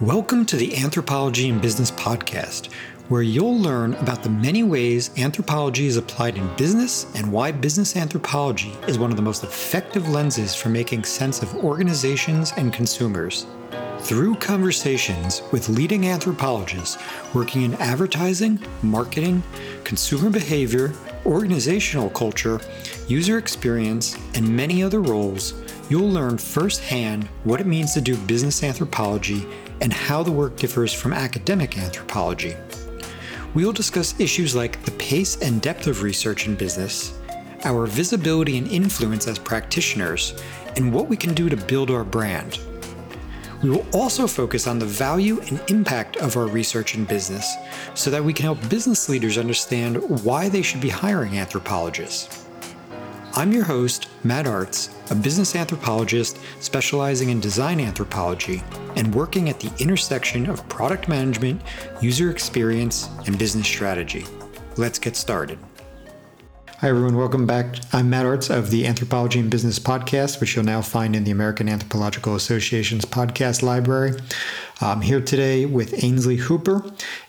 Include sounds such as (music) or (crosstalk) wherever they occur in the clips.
Welcome to the Anthropology and Business podcast, where you'll learn about the many ways anthropology is applied in business and why business anthropology is one of the most effective lenses for making sense of organizations and consumers. Through conversations with leading anthropologists working in advertising, marketing, consumer behavior, organizational culture, user experience, and many other roles, you'll learn firsthand what it means to do business anthropology and how the work differs from academic anthropology. We will discuss issues like the pace and depth of research in business, our visibility and influence as practitioners, and what we can do to build our brand. We will also focus on the value and impact of our research in business so that we can help business leaders understand why they should be hiring anthropologists. I'm your host, Matt Artz, a business anthropologist specializing in design anthropology and working at the intersection of product management, user experience, and business strategy. Let's get started. Hi, everyone. Welcome back. I'm Matt Artz of the Anthropology and Business Podcast, which you'll now find in the American Anthropological Association's podcast library. I'm here today with Ainsley Hooper.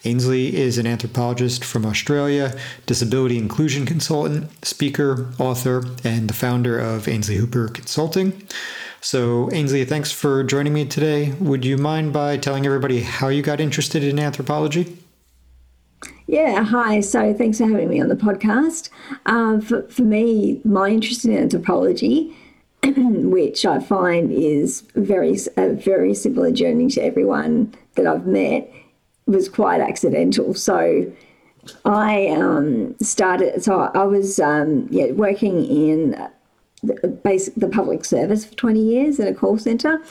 Ainsley is an anthropologist from Australia, disability inclusion consultant, speaker, author, and the founder of Ainsley Hooper Consulting. So, Ainsley, thanks for joining me today. Would you mind by telling everybody how you got interested in anthropology? Yeah, hi. So thanks for having me on the podcast. Um, for, for me, my interest in anthropology, (clears throat) which I find is very a very similar journey to everyone that I've met, was quite accidental. So I um, started. So I was um, yeah working in the, basic the public service for twenty years at a call centre.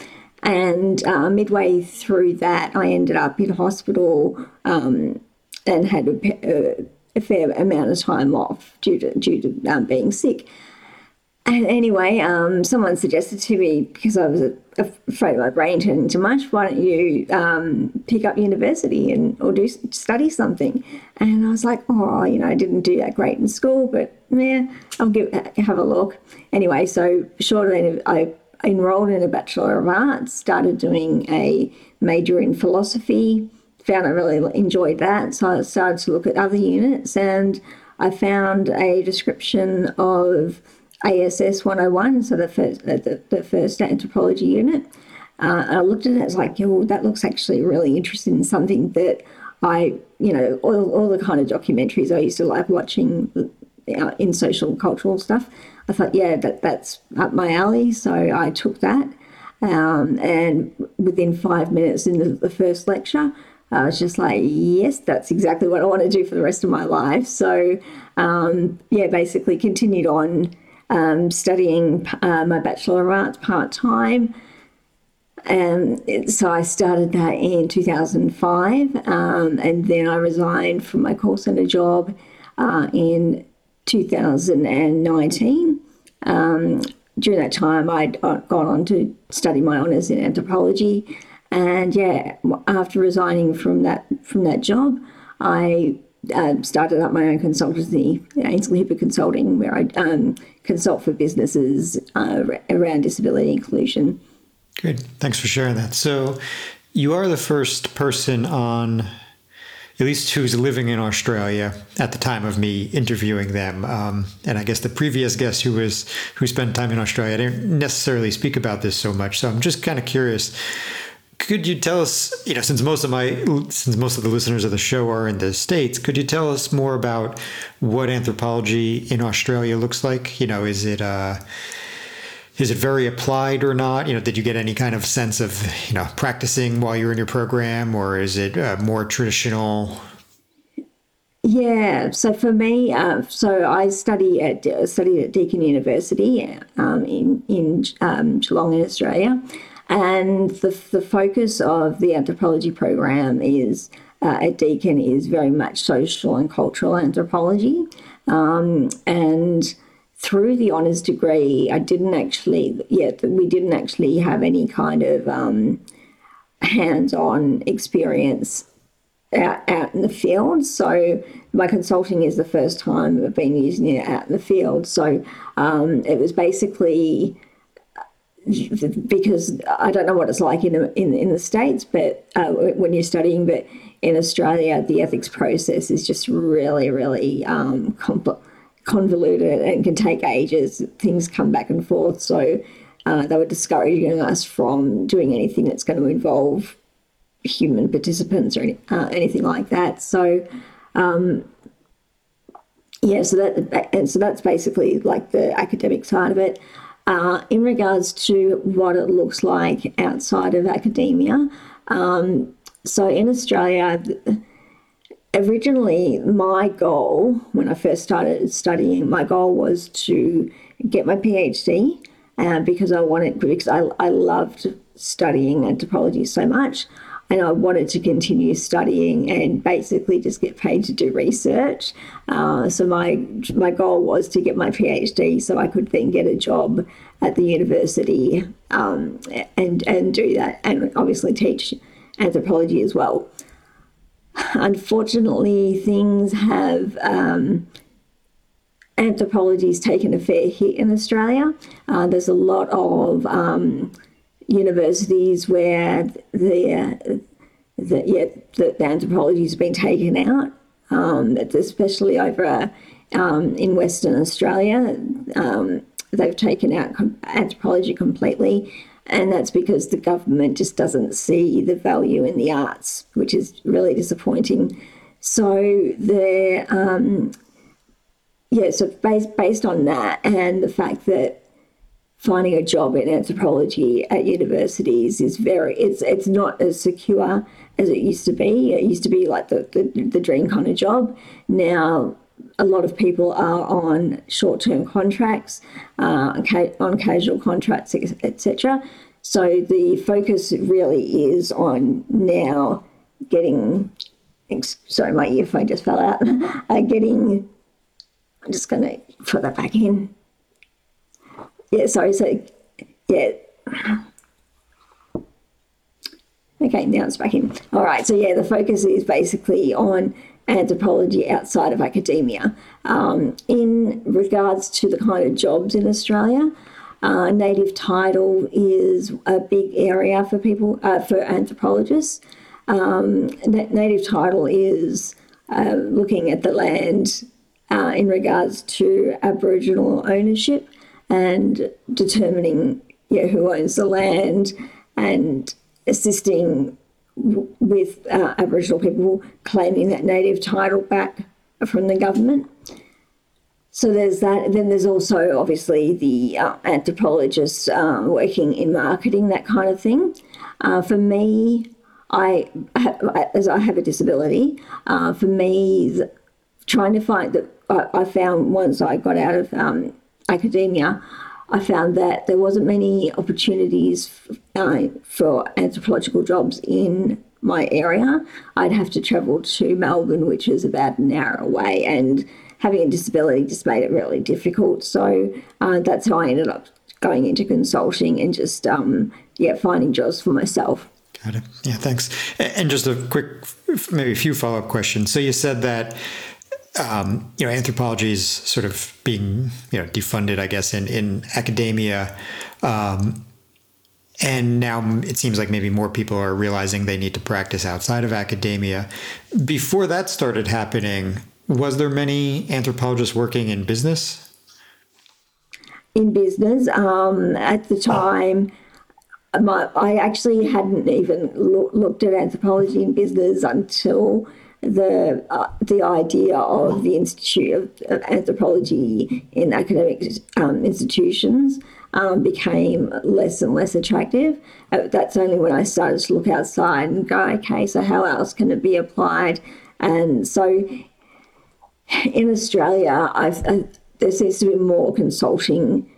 And uh, midway through that, I ended up in hospital um, and had a, a, fair amount of time off due to due to um, being sick. And anyway, um, someone suggested to me because I was afraid of my brain turning too much. Why don't you um, pick up university and or do study something? And I was like, oh, you know, I didn't do that great in school, but yeah, I'll give have a look. Anyway, so shortly I enrolled in a bachelor of arts, started doing a major in philosophy found I really enjoyed that. So I started to look at other units and I found a description of ASS 101, so the first, the, the first anthropology unit. Uh, I looked at it, I was like, well, that looks actually really interesting and something that I, you know, all, all the kind of documentaries I used to like watching uh, in social cultural stuff. I thought, yeah, that, that's up my alley. So I took that. Um, and within five minutes in the, the first lecture, I was just like, yes, that's exactly what I want to do for the rest of my life. So, um, yeah, basically continued on um, studying uh, my Bachelor of Arts part time. And so I started that in 2005, um, and then I resigned from my call centre job uh, in 2019. Um, during that time, I'd gone on to study my honours in anthropology and yeah, after resigning from that from that job, I uh, started up my own consultancy, Ainsley Hooper Consulting, where I um, consult for businesses uh, around disability inclusion. Good. Thanks for sharing that. So, you are the first person on, at least who's living in Australia at the time of me interviewing them. Um, and I guess the previous guest who was who spent time in Australia didn't necessarily speak about this so much. So I'm just kind of curious could you tell us, you know, since most of my since most of the listeners of the show are in the states, could you tell us more about what anthropology in Australia looks like? You know, is it uh is it very applied or not? You know, did you get any kind of sense of you know practicing while you're in your program, or is it uh, more traditional? Yeah, so for me, uh, so I study at studied at Deakin University um, in in um, Geelong in Australia, and the, the focus of the anthropology program is uh, at Deakin is very much social and cultural anthropology. Um, and through the honours degree, I didn't actually, yet we didn't actually have any kind of um, hands on experience out, out in the field. So my consulting is the first time I've been using it out in the field. So um, it was basically because I don't know what it's like in in, in the states, but uh, when you're studying, but in Australia, the ethics process is just really, really um, convoluted and can take ages. Things come back and forth, so uh, they were discouraging us from doing anything that's going to involve human participants or any, uh, anything like that. So. Um, yeah, so that and so that's basically like the academic side of it. Uh, in regards to what it looks like outside of academia, um, so in Australia, originally my goal when I first started studying, my goal was to get my PhD uh, because I wanted because I, I loved studying anthropology so much and I wanted to continue studying and basically just get paid to do research. Uh, so my my goal was to get my PhD so I could then get a job at the university um, and and do that and obviously teach anthropology as well. Unfortunately, things have um, anthropology's taken a fair hit in Australia. Uh, there's a lot of um, universities where the, the yeah the, the anthropology has been taken out, um, especially over um, in Western Australia. Um, they've taken out anthropology completely, and that's because the government just doesn't see the value in the arts, which is really disappointing. So the um, yeah, so based based on that and the fact that finding a job in anthropology at universities is very it's it's not as secure as it used to be. It used to be like the the, the dream kind of job. Now a lot of people are on short-term contracts, uh, on casual contracts, etc. So the focus really is on now getting. Sorry, my earphone just fell out. (laughs) uh, getting. I'm just going to put that back in. Yeah, sorry. So, yeah. Okay, now it's back in. All right. So yeah, the focus is basically on anthropology outside of academia. Um, in regards to the kind of jobs in Australia, uh, native title is a big area for people, uh, for anthropologists. Um, native title is uh, looking at the land uh, in regards to Aboriginal ownership and determining yeah, who owns the land and assisting with uh, Aboriginal people claiming that native title back from the government. So there's that. Then there's also obviously the uh, anthropologists uh, working in marketing, that kind of thing. Uh, for me, I as I have a disability, uh, for me, trying to find that I, I, found once I got out of um, academia, I found that there wasn't many opportunities uh, for anthropological jobs in my area. I'd have to travel to Melbourne, which is about an hour away, and having a disability just made it really difficult. So uh, that's how I ended up going into consulting and just um, yeah finding jobs for myself. Got it. Yeah, thanks. And just a quick, maybe a few follow up questions. So you said that um, you know, anthropology is sort of being, you know, defunded, I guess, in, in academia. Um, and now it seems like maybe more people are realizing they need to practice outside of academia. Before that started happening, was there many anthropologists working in business? In business, um, at the time, my, I actually hadn't even lo- looked at anthropology in business until the uh, the idea of the Institute of Anthropology in academic um, institutions um, became less and less attractive. Uh, that's only when I started to look outside and go, okay, so how else can it be applied? And so in Australia, I've, uh, there seems to be more consulting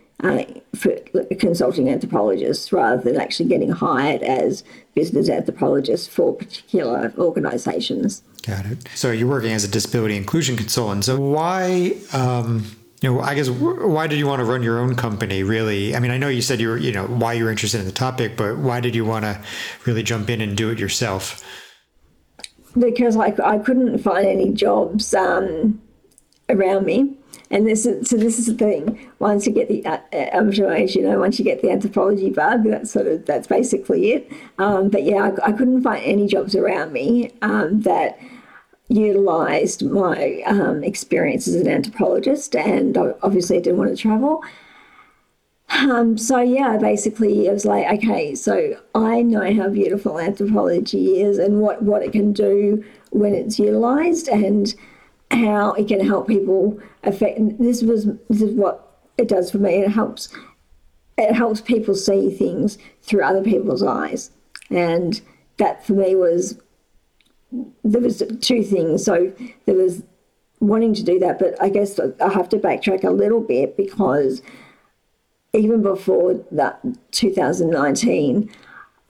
for consulting anthropologists rather than actually getting hired as business anthropologists for particular organisations. Got it. So you're working as a disability inclusion consultant. So why, um, you know, I guess why did you want to run your own company? Really? I mean, I know you said you were, you know, why you were interested in the topic, but why did you want to really jump in and do it yourself? Because I, I couldn't find any jobs um, around me. And this is so this is the thing. Once you get the, uh, uh, I'm sure as you know, once you get the anthropology bug, that's sort of that's basically it. Um, but yeah, I, I, couldn't find any jobs around me um, that utilized my um, experience as an anthropologist, and obviously I didn't want to travel. Um, so yeah, basically it was like, okay, so I know how beautiful anthropology is and what, what it can do when it's utilized and how it can help people affect. This was this is what it does for me. It helps it helps people see things through other people's eyes, and that for me was there was two things. So there was wanting to do that, but I guess I have to backtrack a little bit because even before that 2019,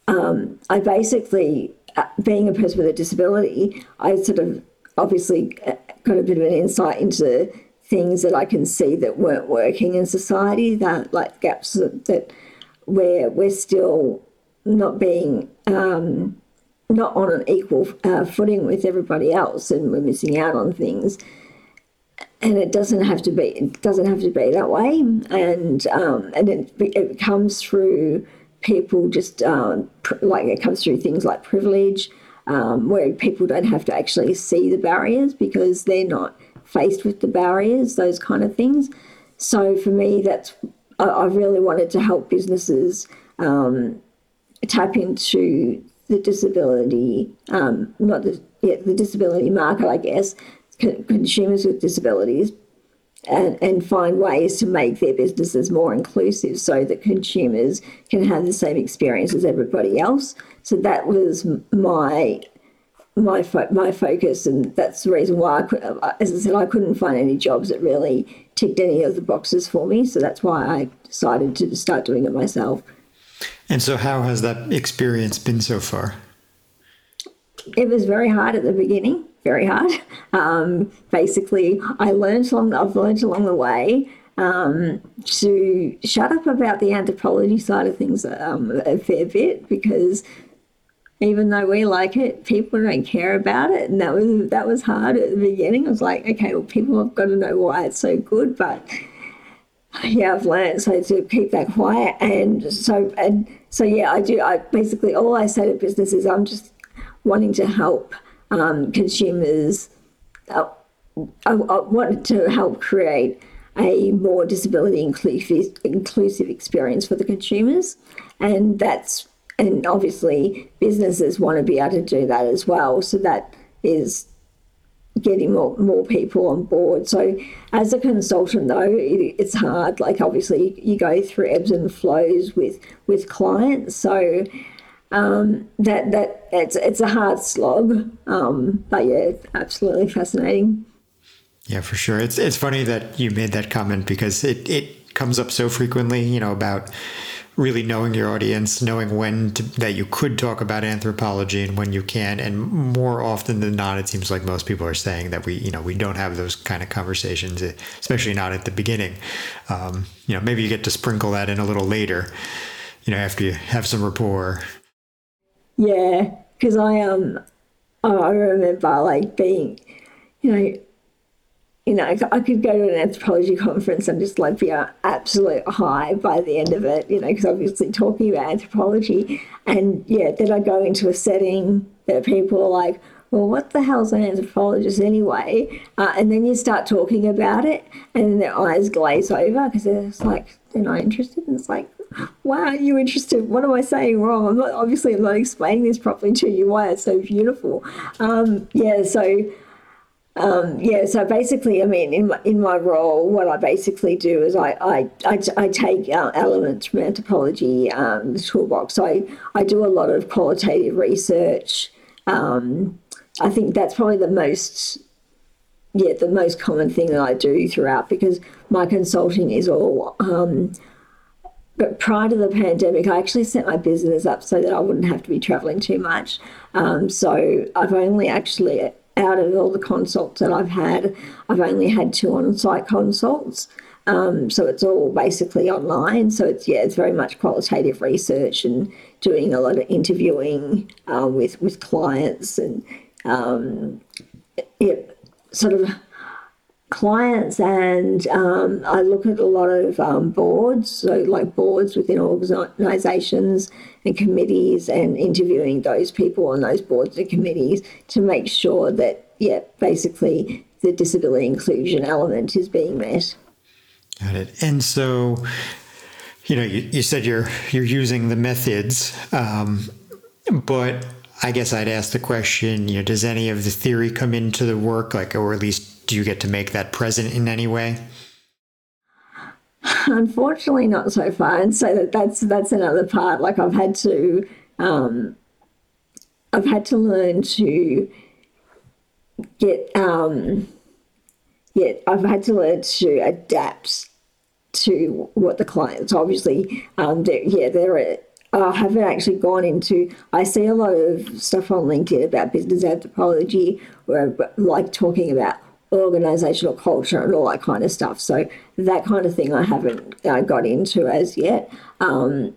um, I basically, uh, being a person with a disability, I sort of obviously uh, got a bit of an insight into things that I can see that weren't working in society, that like gaps that, that where we're still not being um, not on an equal uh, footing with everybody else, and we're missing out on things. And it doesn't have to be it doesn't have to be that way. And um, and it, it comes through people just um, like it comes through things like privilege um, where people don't have to actually see the barriers because they're not faced with the barriers those kind of things. So for me that's I, I really wanted to help businesses um, tap into the disability um, not the yeah, the disability market I guess consumers with disabilities and, and find ways to make their businesses more inclusive so that consumers can have the same experience as everybody else. So that was my my fo- my focus, and that's the reason why, I could, as I said, I couldn't find any jobs that really ticked any of the boxes for me. So that's why I decided to start doing it myself. And so, how has that experience been so far? It was very hard at the beginning very hard. Um, basically, I learned along. I've learned along the way um, to shut up about the anthropology side of things um, a fair bit because even though we like it, people don't care about it, and that was that was hard at the beginning. I was like, okay, well, people have got to know why it's so good, but yeah, I've learned so to keep that quiet, and so and so yeah, I do. I basically all I say to businesses, I'm just wanting to help um, consumers. Uh, I, wanted to help create a more disability inclusive, inclusive experience for the consumers, and that's and obviously businesses want to be able to do that as well. So that is getting more, more people on board. So as a consultant though, it, it's hard. Like obviously you go through ebbs and flows with with clients. So um, that that it's it's a hard slog, um, but yeah, absolutely fascinating. Yeah, for sure. It's it's funny that you made that comment because it it comes up so frequently. You know about really knowing your audience, knowing when to, that you could talk about anthropology and when you can, and more often than not, it seems like most people are saying that we, you know, we don't have those kind of conversations, especially not at the beginning. Um, you know, maybe you get to sprinkle that in a little later, you know, after you have some rapport yeah, because I um, I remember like being, you know, you know, I could go to an anthropology conference and just like be an absolute high by the end of it, you know, because obviously talking about anthropology, and yeah, then I go into a setting that people are like, well, what the hell's an anthropologist anyway? Uh, and then you start talking about it, and their eyes glaze over because they're like, they're not interested. And it's like, why aren't you interested? What am I saying wrong? I'm not obviously I'm not explaining this properly to you why it's so beautiful. Um, yeah, so um, yeah, so basically, I mean, in my, in my role, what I basically do is I, I, I, I take uh, elements from anthropology, um, toolbox. So I, I do a lot of qualitative research. Um, I think that's probably the most, yeah, the most common thing that I do throughout because my consulting is all um, but prior to the pandemic, I actually set my business up so that I wouldn't have to be traveling too much. Um, so I've only actually, out of all the consults that I've had, I've only had two on site consults. Um, so it's all basically online. So it's yeah, it's very much qualitative research and doing a lot of interviewing uh, with with clients and um, yeah, sort of clients and um, I look at a lot of um, boards, so like boards within organisations and committees, and interviewing those people on those boards and committees to make sure that, yeah, basically the disability inclusion element is being met. Got it. And so, you know, you, you said you're you're using the methods, um, but I guess I'd ask the question, you know, does any of the theory come into the work, like, or at least do you get to make that present in any way? Unfortunately, not so far, and so that that's that's another part. Like I've had to, um, I've had to learn to get, um, yeah, I've had to learn to adapt to what the clients obviously, um, yeah, there I haven't actually gone into. I see a lot of stuff on LinkedIn about business anthropology, where like talking about organizational culture and all that kind of stuff. So that kind of thing I haven't uh, got into as yet. Um,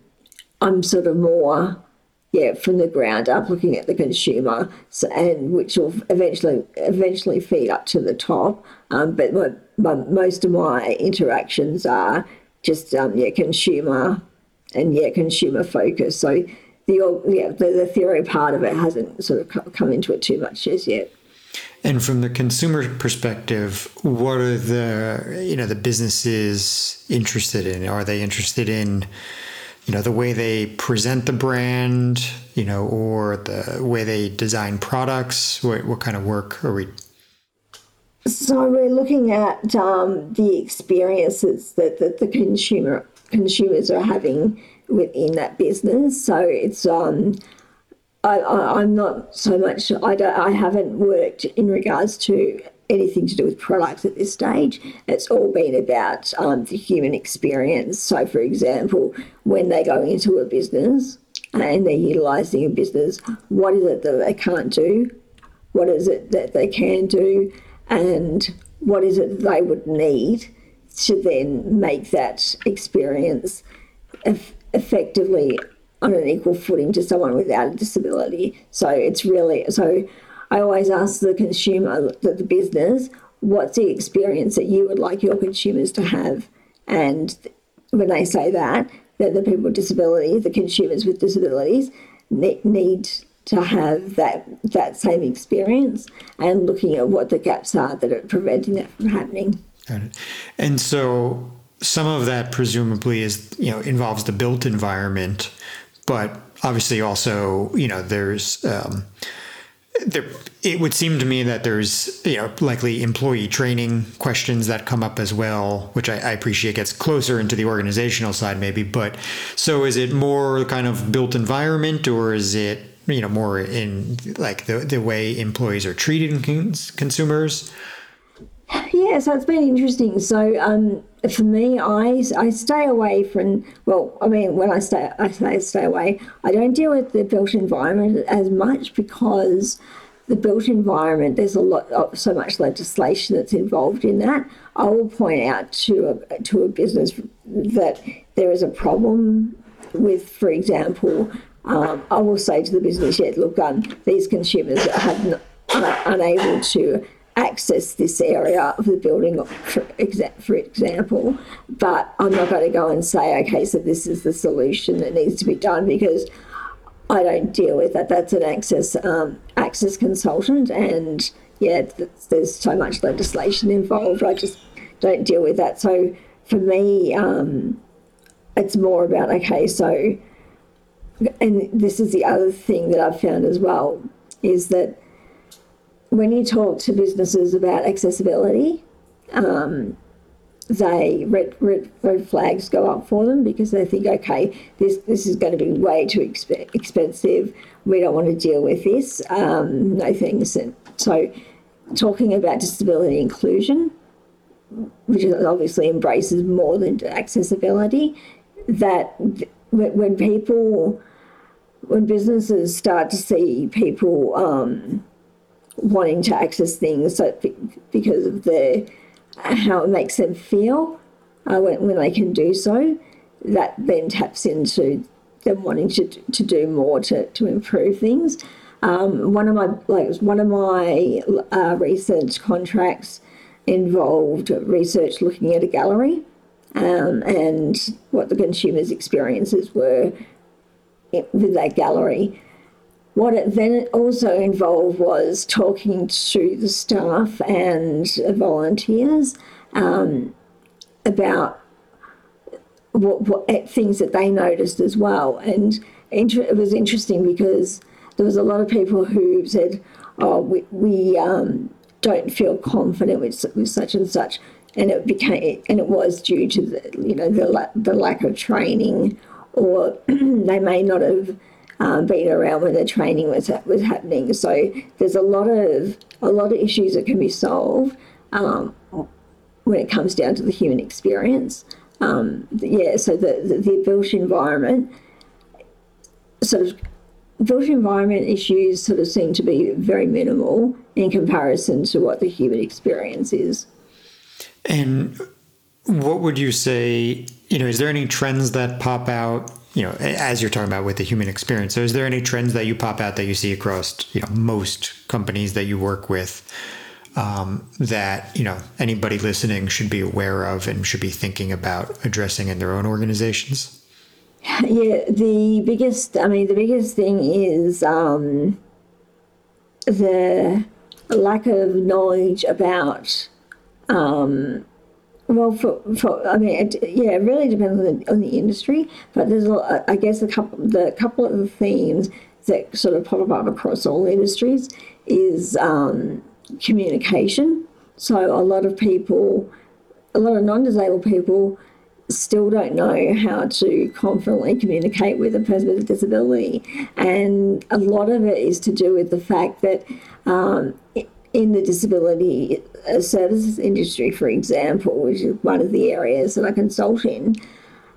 I'm sort of more, yeah, from the ground up, looking at the consumer, so, and which will eventually eventually feed up to the top. Um, but my, my, most of my interactions are just um, yeah, consumer and yeah, consumer focus. So the yeah the, the theory part of it hasn't sort of come into it too much as yet. And from the consumer perspective, what are the you know the businesses interested in? Are they interested in you know the way they present the brand, you know, or the way they design products? What what kind of work are we? So we're looking at um, the experiences that, that the consumer consumers are having within that business. So it's um, I, am not so much I don't I haven't worked in regards to anything to do with products at this stage. It's all been about um, the human experience. So, for example, when they go into a business and they're utilising a business, what is it that they can't do? What is it that they can do? And what is it they would need to then make that experience effectively on an equal footing to someone without a disability. So it's really so. I always ask the consumer, the, the business, what's the experience that you would like your consumers to have, and when they say that, that the people with disabilities, the consumers with disabilities, need to have that that same experience, and looking at what the gaps are that are preventing that from happening. Got it. And so some of that presumably is you know involves the built environment, but obviously also you know there's um, there it would seem to me that there's you know likely employee training questions that come up as well which I, I, appreciate gets closer into the organizational side maybe but so is it more kind of built environment or is it you know more in like the, the way employees are treating cons- consumers yeah, so it's been interesting. So um, for me, I, I stay away from, well, I mean, when I stay, I stay away, I don't deal with the built environment as much because the built environment, there's a lot of so much legislation that's involved in that. I will point out to a, to a business that there is a problem with, for example, um, I will say to the business, yet, look, um, these consumers have are unable to access this area of the building, for, for example. But I'm not going to go and say, okay, so this is the solution that needs to be done because I don't deal with that. That's an access um, access consultant, and yeah, there's so much legislation involved. I just don't deal with that. So for me, um, it's more about okay, so. And this is the other thing that I've found as well is that when you talk to businesses about accessibility, um, they red, red, red flags go up for them because they think, okay, this this is going to be way too exp- expensive. We don't want to deal with this. Um, no thanks. And so, talking about disability inclusion, which obviously embraces more than accessibility, that when people, when businesses start to see people. Um, wanting to access things so because of the how it makes them feel uh, when, when they can do so that then taps into them wanting to, to do more to, to improve things um, one of my like one of my uh, recent contracts involved research looking at a gallery um, and what the consumers' experiences were with that gallery. What it then also involved was talking to the staff and volunteers um, about what, what, things that they noticed as well. And it was interesting because there was a lot of people who said, "Oh, we, we um, don't feel confident with, with such and such," and it became and it was due to the you know the the lack of training, or (clears throat) they may not have um, been around when the training was was happening. So there's a lot of a lot of issues that can be solved um, when it comes down to the human experience. Um, yeah, so the, the, the built environment sort of built environment issues sort of seem to be very minimal in comparison to what the human experience is. And what would you say, you know, is there any trends that pop out you know, as you're talking about with the human experience. So, is there any trends that you pop out that you see across, you know, most companies that you work with um, that you know anybody listening should be aware of and should be thinking about addressing in their own organizations? (laughs) Yeah, the biggest. I mean, the biggest thing is um, the lack of knowledge about um, well, for, for I mean, it, yeah, it really depends on the, on the industry. But there's, a, I guess, a couple the couple of the themes that sort of pop up across all industries is um, communication. So a lot of people, a lot of non-disabled people, still don't know how to confidently communicate with a person with a disability, and a lot of it is to do with the fact that um, in the disability uh, services industry, for example, which is one of the areas that I consult in,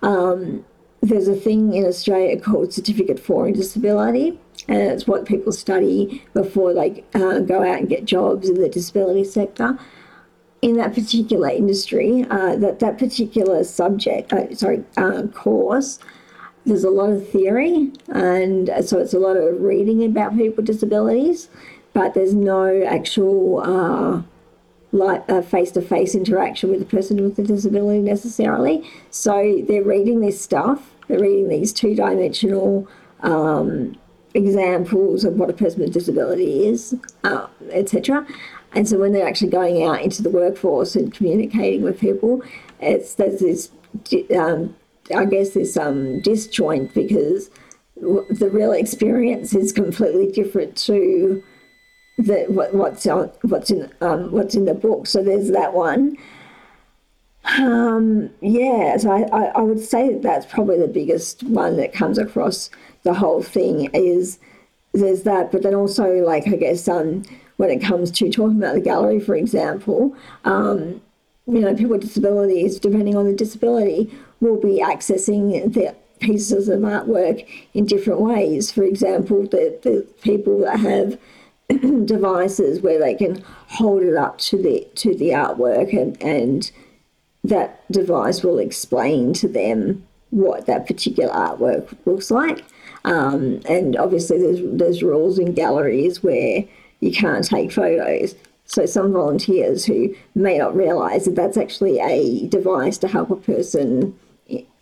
um, there's a thing in Australia called Certificate IV in Disability, and it's what people study before they uh, go out and get jobs in the disability sector. In that particular industry, uh, that that particular subject, uh, sorry, uh, course, there's a lot of theory, and so it's a lot of reading about people with disabilities but there's no actual uh, like face-to-face interaction with the person with a disability necessarily. So they're reading this stuff. They're reading these two-dimensional um, examples of what a person with disability is, uh, etc. And so when they're actually going out into the workforce and communicating with people, it's there's this, um, I guess, this um, disjoint because the real experience is completely different to the what, what's on what's in um, what's in the book. So there's that one. Um, yeah, so I, I, I, would say that that's probably the biggest one that comes across the whole thing is there's that, but then also like I guess um, when it comes to talking about the gallery, for example, um, you know, people with disabilities, depending on the disability, will be accessing the pieces of artwork in different ways. For example, the, the people that have (clears throat) devices where they can hold it up to the to the artwork and and that device will explain to them what that particular artwork looks like. Um, and obviously, there's there's rules in galleries where you can't take photos. So some volunteers who may not realise that that's actually a device to help a person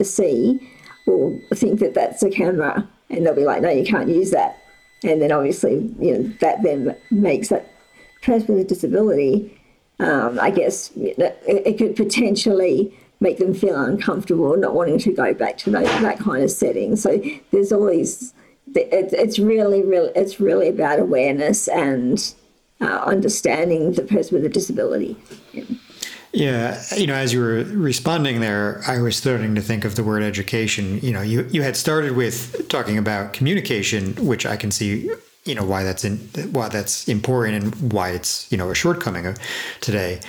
see will think that that's a camera, and they'll be like, "No, you can't use that." And then obviously you know that then makes that person with a disability um, I guess it, it, could potentially make them feel uncomfortable, not wanting to go back to that, that kind of setting. So there's always it, it's really, really, it's really about awareness and uh, understanding the person with a disability. Yeah. Yeah, you know, as you were responding there, I was starting to think of the word education. You know, you you had started with talking about communication, which I can see, you know, why that's in why that's important and why it's you know a shortcoming today.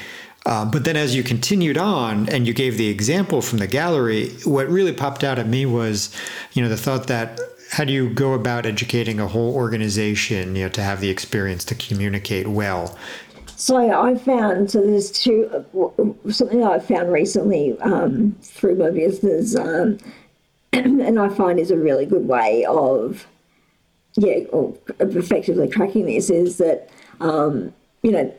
Um, but then as you continued on and you gave the example from the gallery, what really popped out at me was, you know, the thought that how do you go about educating a whole organization, you know, to have the experience to communicate well? So I found so there's two something I found recently um, through my business, um, (clears throat) and I find is a really good way of yeah, effectively tracking this is that um, you know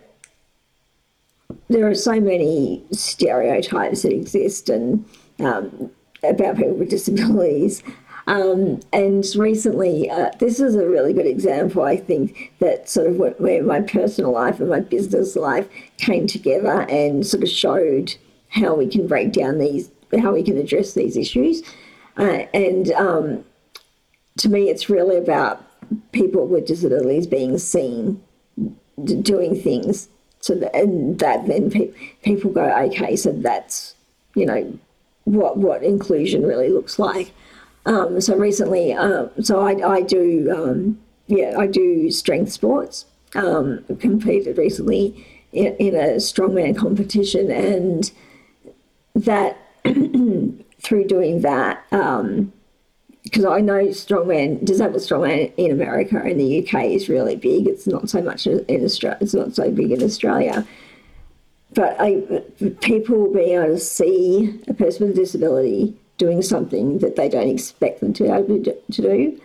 there are so many stereotypes that exist and um, about people with disabilities. Um, and recently, uh, this is a really good example, I think, that sort of where my personal life and my business life came together and sort of showed how we can break down these, how we can address these issues. Uh, and um, to me, it's really about people with disabilities being seen doing things so that, and that then pe- people go okay so that's you know what what inclusion really looks like um, so recently um, so I, I do um, yeah I do strength sports um, competed recently in, in a strongman competition and that (clears throat) through doing that um, because I know strongman, disabled strongman in America and the UK is really big. It's not so much in Australia. It's not so big in Australia. But I, people being able to see a person with a disability doing something that they don't expect them to be able to do,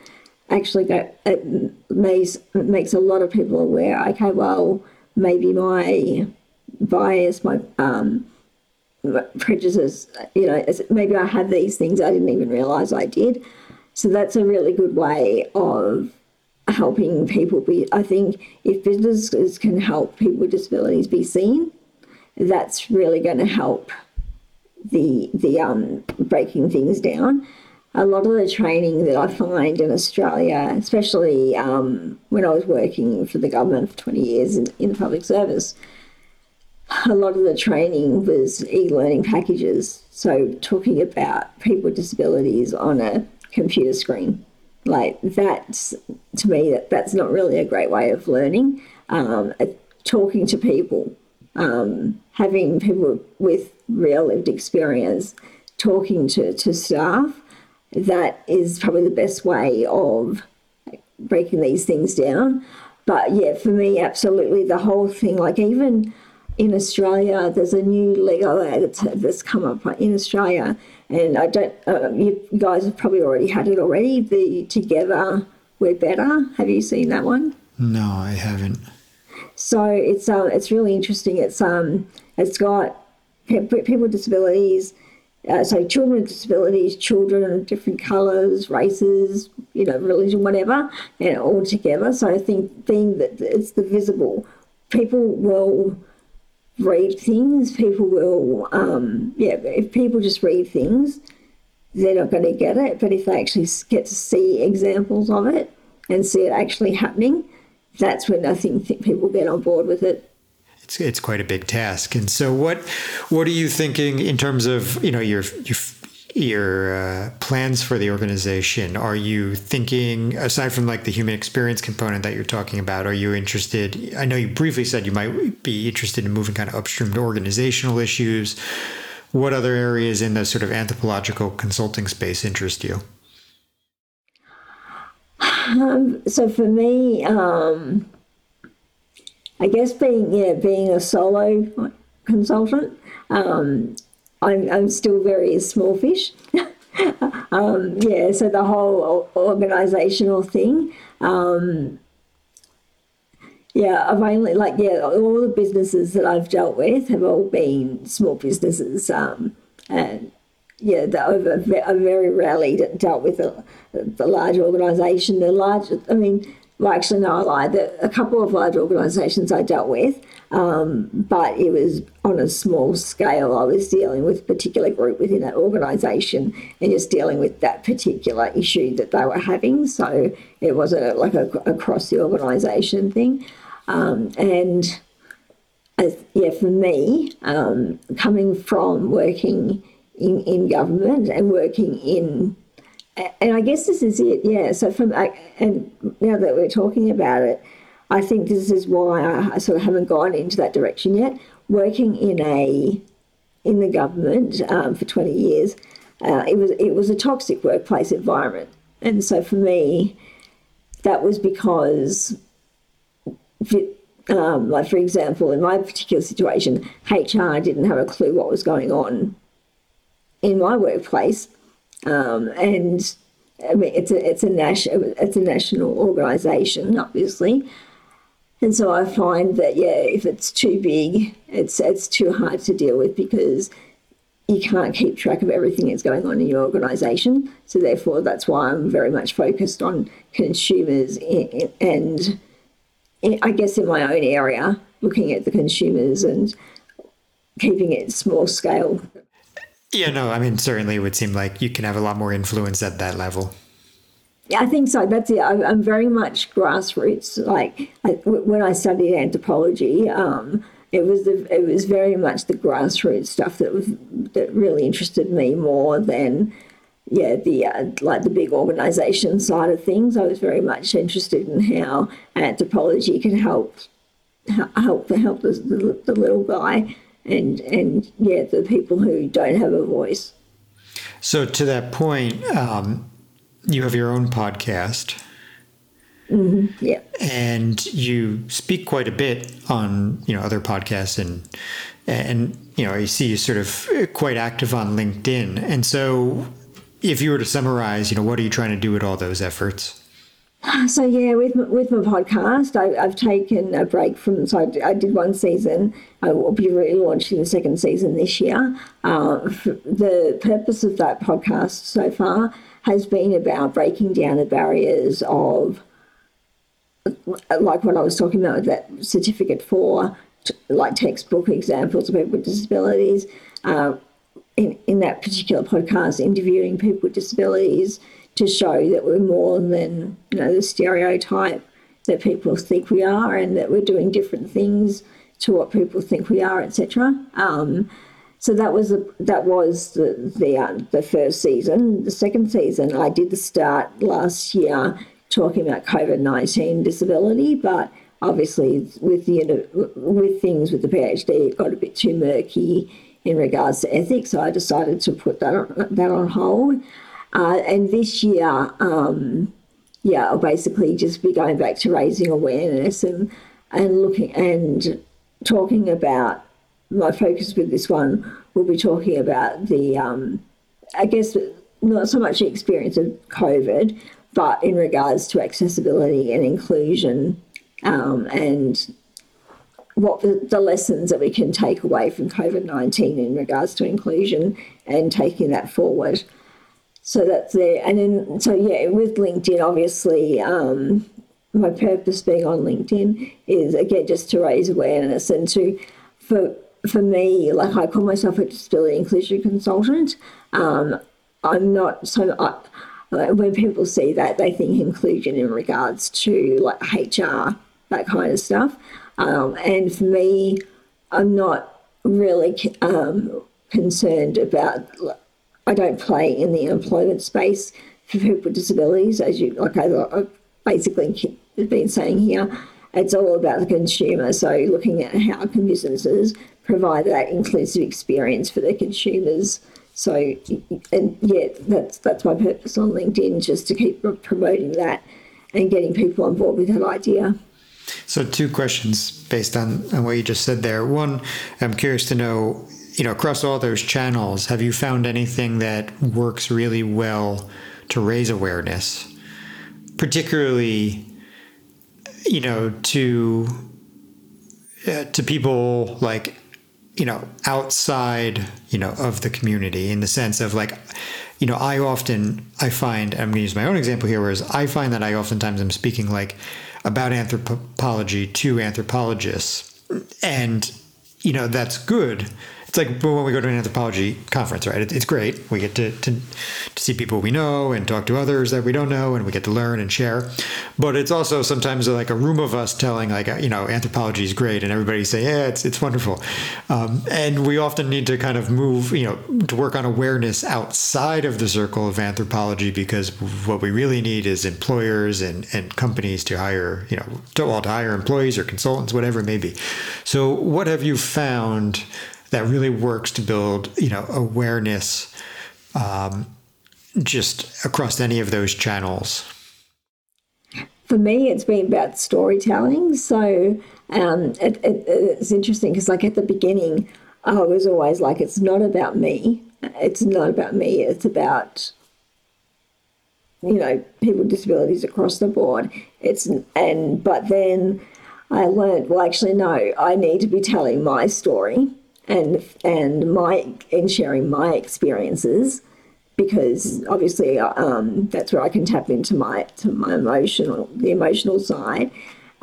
actually go, it makes, it makes a lot of people aware, okay, well, maybe my bias, my um, you know, maybe I have these things I didn't even realise I did. So that's a really good way of helping people be. I think if businesses can help people with disabilities be seen, that's really going to help the the um, breaking things down. A lot of the training that I find in Australia, especially um, when I was working for the government for 20 years in, in the public service, a lot of the training was e-learning packages. So talking about people with disabilities on a computer screen. Like that's to me that that's not really a great way of learning. Um, talking to people, um, having people with real lived experience, talking to, to staff, that is probably the best way of breaking these things down. But yeah, for me, absolutely the whole thing, like even in Australia, there's a new legal aid that's come up in Australia and I don't, uh, you guys have probably already had it already. The Together We're Better. Have you seen that one? No, I haven't. So it's um, it's really interesting. It's um, it's got people with disabilities. Uh, so children with disabilities, children of different colours, races, you know, religion, whatever, and all together. So I think being that it's the visible, people will read things, people will, um, yeah, if people just read things, they're not going to get it. But if they actually get to see examples of it and see it actually happening, that's when I think people get on board with it. It's, it's quite a big task. And so, what what are you thinking in terms of you know your your your uh, plans for the organization? Are you thinking, aside from like the human experience component that you're talking about, are you interested? I know you briefly said you might be interested in moving kind of upstream to organizational issues. What other areas in the sort of anthropological consulting space interest you? Um, so for me, um, I guess being yeah being a solo consultant, um, I'm, I'm still very small fish. (laughs) um, yeah, so the whole organisational thing. Um, yeah, I've only like yeah, all the businesses that I've dealt with have all been small businesses, um, and yeah, I've, I've very rarely dealt with a, the large organisation. The large, I mean, well, actually, no, I lied. A couple of large organisations I dealt with, um, but it was on a small scale. I was dealing with a particular group within that organisation and just dealing with that particular issue that they were having. So it wasn't like a, across the organisation thing. Um, and as, yeah, for me, um, coming from working in, in government and working in and I guess this is it, yeah. So from and now that we're talking about it, I think this is why I sort of haven't gone into that direction yet. Working in a in the government um, for twenty years, uh, it was it was a toxic workplace environment, and so for me, that was because, um, like for example, in my particular situation, HR didn't have a clue what was going on in my workplace um, and I mean, it's a it's a national it's a national organisation, obviously. And so I find that yeah, if it's too big, it's it's too hard to deal with because you can't keep track of everything that's going on in your organisation. So therefore, that's why I'm very much focused on consumers and, I guess in my own area, looking at the consumers and keeping it small scale. Yeah, no, I mean certainly it would seem like you can have a lot more influence at that level. Yeah, I think so. That's it. I'm very much grassroots. Like when I studied anthropology, um, it was the, it was very much the grassroots stuff that was that really interested me more than yeah the uh, like the big organization side of things. I was very much interested in how anthropology can help help help the, the, the little guy and and yeah the people who don't have a voice. So to that point, um, you have your own podcast. Mm-hmm. Yeah. And you speak quite a bit on, you know, other podcasts and and you know, I see you sort of quite active on LinkedIn. And so if you were to summarize, you know, what are you trying to do with all those efforts? So yeah, with with my podcast, I, have taken a break from. So I, I, did one season. I will be relaunching the second season this year. Uh, the purpose of that podcast so far has been about breaking down the barriers of like what I was talking about with that certificate for, like textbook examples of people with disabilities. Uh, in, in that particular podcast, interviewing people with disabilities to show that we're more than you know the stereotype that people think we are, and that we're doing different things to what people think we are, etc. Um, so that was a, that was the the, uh, the first season. The second season, I did the start last year talking about COVID 19 disability, but obviously with the with things with the PhD, it got a bit too murky in regards to ethics. So I decided to put that on, that on hold. Uh, and this year, um, yeah, I'll basically just be going back to raising awareness and and looking and talking about my focus with this one will be talking about the um, I guess not so much the experience of COVID, but in regards to accessibility and inclusion um, and what the, the, lessons that we can take away from COVID 19 in regards to inclusion and taking that forward. So that's there. And then, so yeah, with LinkedIn, obviously, um, my purpose being on LinkedIn is again just to raise awareness and to, for, for me, like I call myself a disability inclusion consultant. Um, I'm not so. I, when people see that, they think inclusion in regards to like HR, that kind of stuff. Um, and for me, I'm not really um, concerned about. I don't play in the employment space for people with disabilities, as you like. I, I basically been saying here, it's all about the consumer. So looking at how can businesses provide that inclusive experience for their consumers so, and yeah, that's that's my purpose on LinkedIn, just to keep promoting that and getting people on board with that idea. So, two questions based on, on what you just said there. One, I'm curious to know, you know, across all those channels, have you found anything that works really well to raise awareness, particularly, you know, to uh, to people like you know outside you know of the community in the sense of like you know i often i find i'm going to use my own example here whereas i find that i oftentimes am speaking like about anthropology to anthropologists. And you know that's good it's like when we go to an anthropology conference, right? It's great. We get to, to, to see people we know and talk to others that we don't know, and we get to learn and share. But it's also sometimes like a room of us telling, like, you know, anthropology is great, and everybody say, yeah, it's it's wonderful. Um, and we often need to kind of move, you know, to work on awareness outside of the circle of anthropology because what we really need is employers and, and companies to hire, you know, to, well, to hire employees or consultants, whatever it may be. So, what have you found? That really works to build you know awareness um, just across any of those channels. For me it's been about storytelling. So um, it, it, it's interesting because like at the beginning i was always like it's not about me. It's not about me. It's about you know people with disabilities across the board. It's and but then I learned, well, actually, no, I need to be telling my story and and my and sharing my experiences because obviously um, that's where I can tap into my to my emotional the emotional side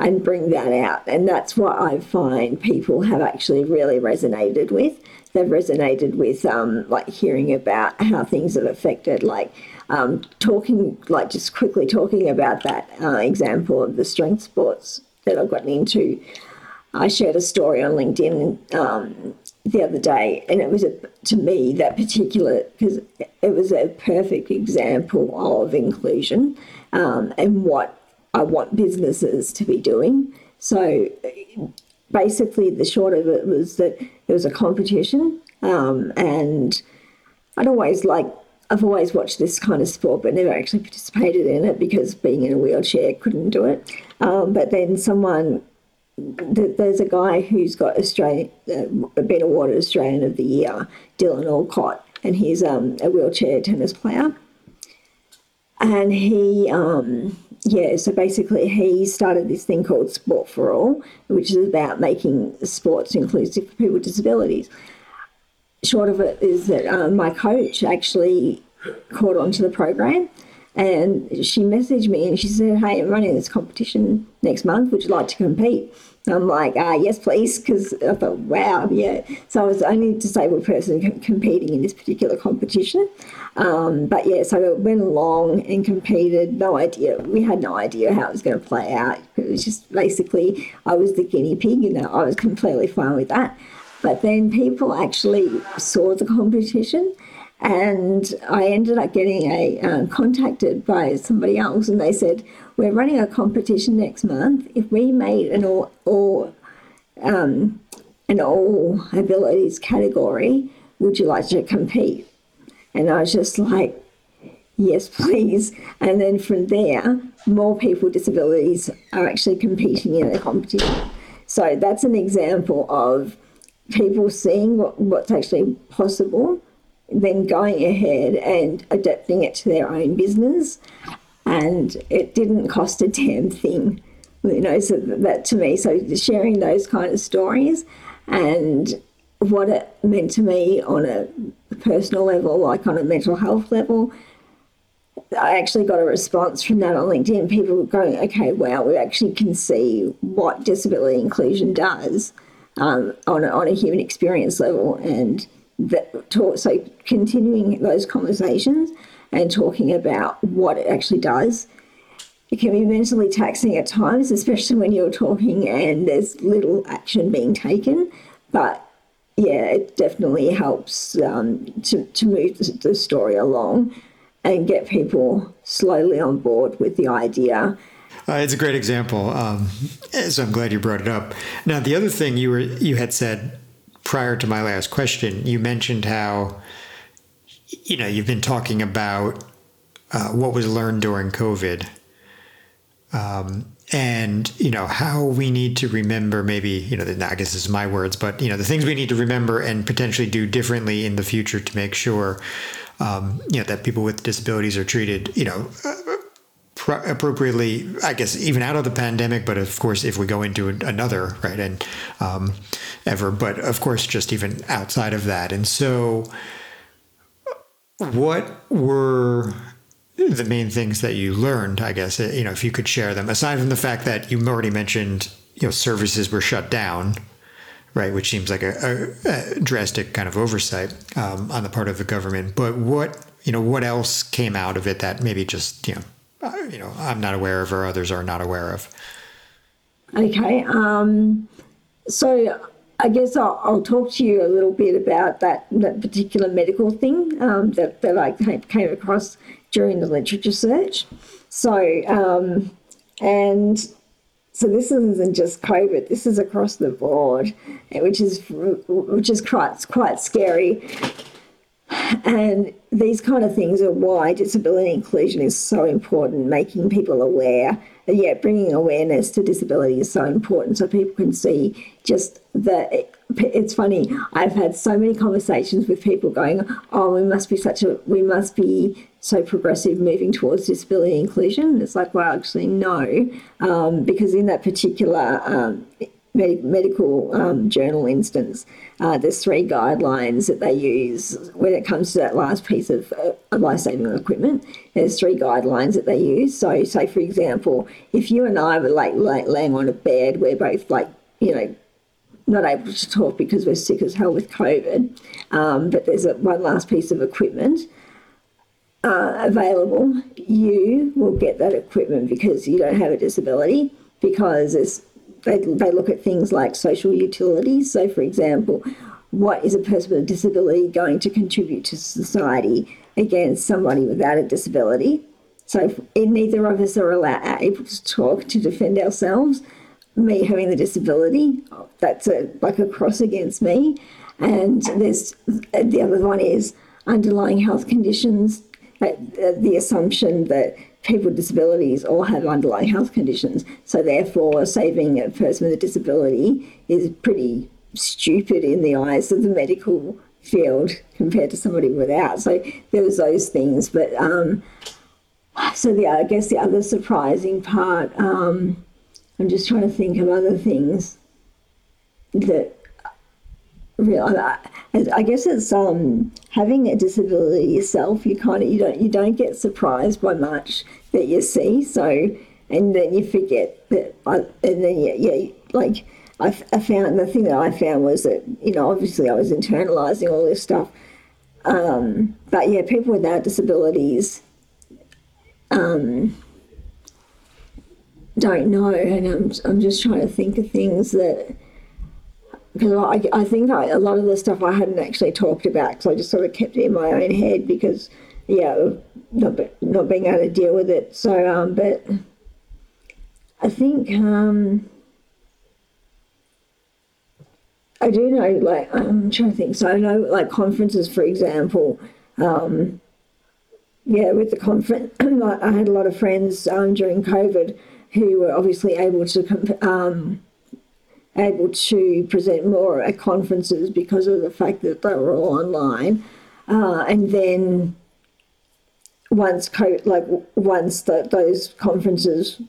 and bring that out. And that's what I find people have actually really resonated with. They've resonated with um, like hearing about how things have affected like um, talking like just quickly talking about that uh, example of the strength sports that I've gotten into. I shared a story on LinkedIn um, the other day, and it was a, to me that particular because it was a perfect example of inclusion um, and what I want businesses to be doing. So basically, the short of it was that it was a competition, um, and I'd always like. I've always watched this kind of sport, but never actually participated in it because being in a wheelchair couldn't do it. Um, but then someone there's a guy who's got Australian, uh, been awarded Australian of the Year, Dylan Alcott, and he's um, a wheelchair tennis player. And he, um, yeah, so basically he started this thing called Sport for All, which is about making sports inclusive for people with disabilities. Short of it is that um, my coach actually caught on to the program and she messaged me and she said, Hey, I'm running this competition next month. Would you like to compete? I'm like, ah, yes, please, because I thought, wow, yeah. So I was the only disabled person c- competing in this particular competition. Um, but yeah, so it went along and competed. No idea. We had no idea how it was going to play out. It was just basically, I was the guinea pig, and I was completely fine with that. But then people actually saw the competition and I ended up getting a um, contacted by somebody else, and they said, "We're running a competition next month. If we made an all, all um, an all abilities category, would you like to compete?" And I was just like, "Yes, please." And then from there, more people with disabilities are actually competing in the competition. So that's an example of people seeing what, what's actually possible then going ahead and adapting it to their own business. And it didn't cost a damn thing, you know, so that to me, so sharing those kind of stories and what it meant to me on a personal level, like on a mental health level, I actually got a response from that on LinkedIn. People were going, okay, wow, we actually can see what disability inclusion does um, on, a, on a human experience level. And that talk, so continuing those conversations and talking about what it actually does. It can be mentally taxing at times, especially when you're talking and there's little action being taken. But yeah, it definitely helps um, to, to move the story along and get people slowly on board with the idea. Uh, it's a great example, um, so I'm glad you brought it up. Now, the other thing you were you had said prior to my last question, you mentioned how you know you've been talking about uh, what was learned during COVID, um, and you know how we need to remember maybe you know I guess this is my words, but you know the things we need to remember and potentially do differently in the future to make sure um, you know that people with disabilities are treated you know appropriately, I guess, even out of the pandemic, but of course, if we go into another, right, and um, ever, but of course, just even outside of that. And so, what were the main things that you learned, I guess, you know, if you could share them, aside from the fact that you already mentioned, you know, services were shut down, right, which seems like a, a, a drastic kind of oversight um, on the part of the government. But what, you know, what else came out of it that maybe just, you know, you know I'm not aware of or others are not aware of. Okay, um, so I guess I'll, I'll, talk to you a little bit about that that particular medical thing um, that that I came across during the literature search. So um, and so this isn't just COVID. This is across the board, which is which is quite quite scary. And these kind of things are why disability inclusion is so important, making people aware. Yeah, bringing awareness to disability is so important so people can see just that. It's funny. I've had so many conversations with people going, "Oh, we must be such a, we must be so progressive moving towards disability inclusion. It's like, well, actually, no, um, because in that particular um, med- medical um, journal instance, uh, there's three guidelines that they use when it comes to that last piece of uh, life saving equipment. There's three guidelines that they use. So, say for example, if you and I were like, like laying on a bed, we're both like, you know, not able to talk because we're sick as hell with COVID, um, but there's a, one last piece of equipment. Uh, available, you will get that equipment because you don't have a disability because it's they, they look at things like social utilities. So, for example, what is a person with a disability going to contribute to society against somebody without a disability? So, if neither of us are allowed, able to talk to defend ourselves. Me having the disability, that's a, like a cross against me. And there's the other one is underlying health conditions. Uh, the assumption that people with disabilities all have underlying health conditions. So, therefore, saving a person with a disability is pretty stupid in the eyes of the medical field compared to somebody without. So, there was those things. But um, so, the I guess the other surprising part, um, I'm just trying to think of other things that real. I guess it's um, having a disability yourself. You kind of you don't you don't get surprised by much that you see. So and then you forget that. I, and then yeah, yeah like I, I found the thing that I found was that you know obviously I was internalizing all this stuff. Um, but yeah, people without disabilities um, don't know, and I'm I'm just trying to think of things that because I, I think I, a lot of the stuff I hadn't actually talked about because I just sort of kept it in my own head because, yeah, not, not being able to deal with it. So, um, but I think um, I do know, like, I'm trying to think. So I know, like, conferences, for example, um, yeah, with the conference, (clears throat) I had a lot of friends um, during COVID who were obviously able to um, able to present more at conferences because of the fact that they were all online. Uh, and then once co- like once the, those conferences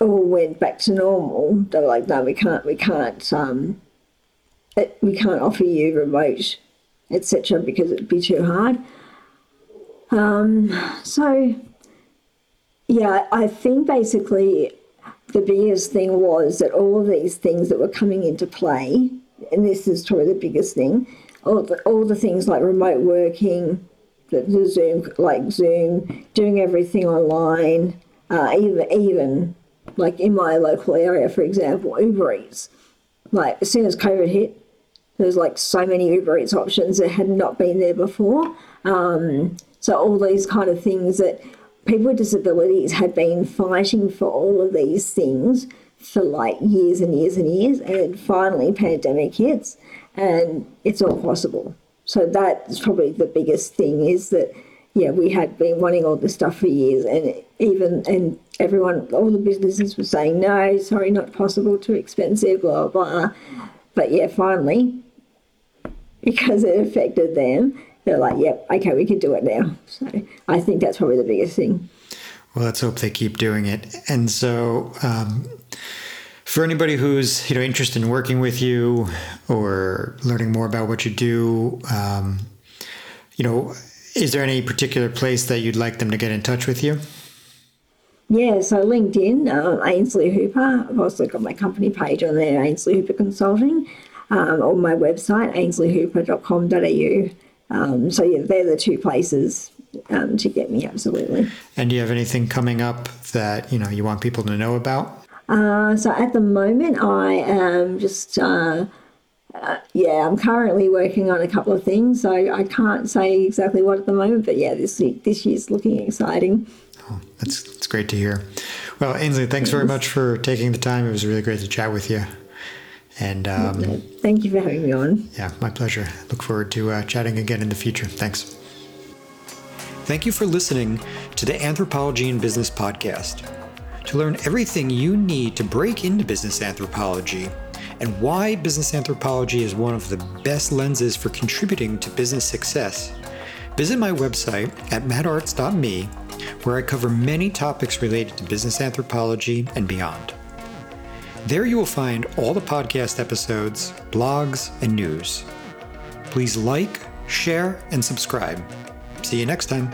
all went back to normal, they were like, no, we can't, we can't, um, it, we can't offer you remote, etc., because it'd be too hard. Um, so, yeah, I think basically the biggest thing was that all of these things that were coming into play, and this is probably the biggest thing, all the, all the things like remote working, the, the Zoom, like Zoom, doing everything online, uh, even even like in my local area, for example, Uber Eats. Like as soon as COVID hit, there's like so many Uber Eats options that had not been there before. Um, so all these kind of things that people with disabilities had been fighting for all of these things for like years and years and years, and finally pandemic hits, and it's all possible. So that's probably the biggest thing is that yeah, we had been wanting all this stuff for years, and even and everyone, all the businesses were saying no, sorry, not possible, too expensive, blah blah. But yeah, finally, (laughs) because it affected them, they're like, yep, okay, we can do it now. So I think that's probably the biggest thing. Well, let's hope they keep doing it. And so, um, for anybody who's you know interested in working with you or learning more about what you do, um, you know, is there any particular place that you'd like them to get in touch with you? Yeah, so LinkedIn, uh, Ainsley Hooper. I've also got my company page on there, Ainsley Hooper Consulting, um, or my website, ainsleyhooper.com.au. Um, so yeah, they're the two places um, to get me absolutely. And do you have anything coming up that you know you want people to know about? Uh, so at the moment, I am just. Uh, uh, yeah, I'm currently working on a couple of things, so I can't say exactly what at the moment. But yeah, this this year's looking exciting. Oh, that's that's great to hear. Well, Ainsley, thanks very much for taking the time. It was really great to chat with you. And um, thank you for having me on. Yeah, my pleasure. Look forward to uh, chatting again in the future. Thanks. Thank you for listening to the Anthropology and Business podcast. To learn everything you need to break into business anthropology and why business anthropology is one of the best lenses for contributing to business success, Visit my website at mattartz.me, where I cover many topics related to business anthropology and beyond. There you will find all the podcast episodes, blogs, and news. Please like, share, and subscribe. See you next time.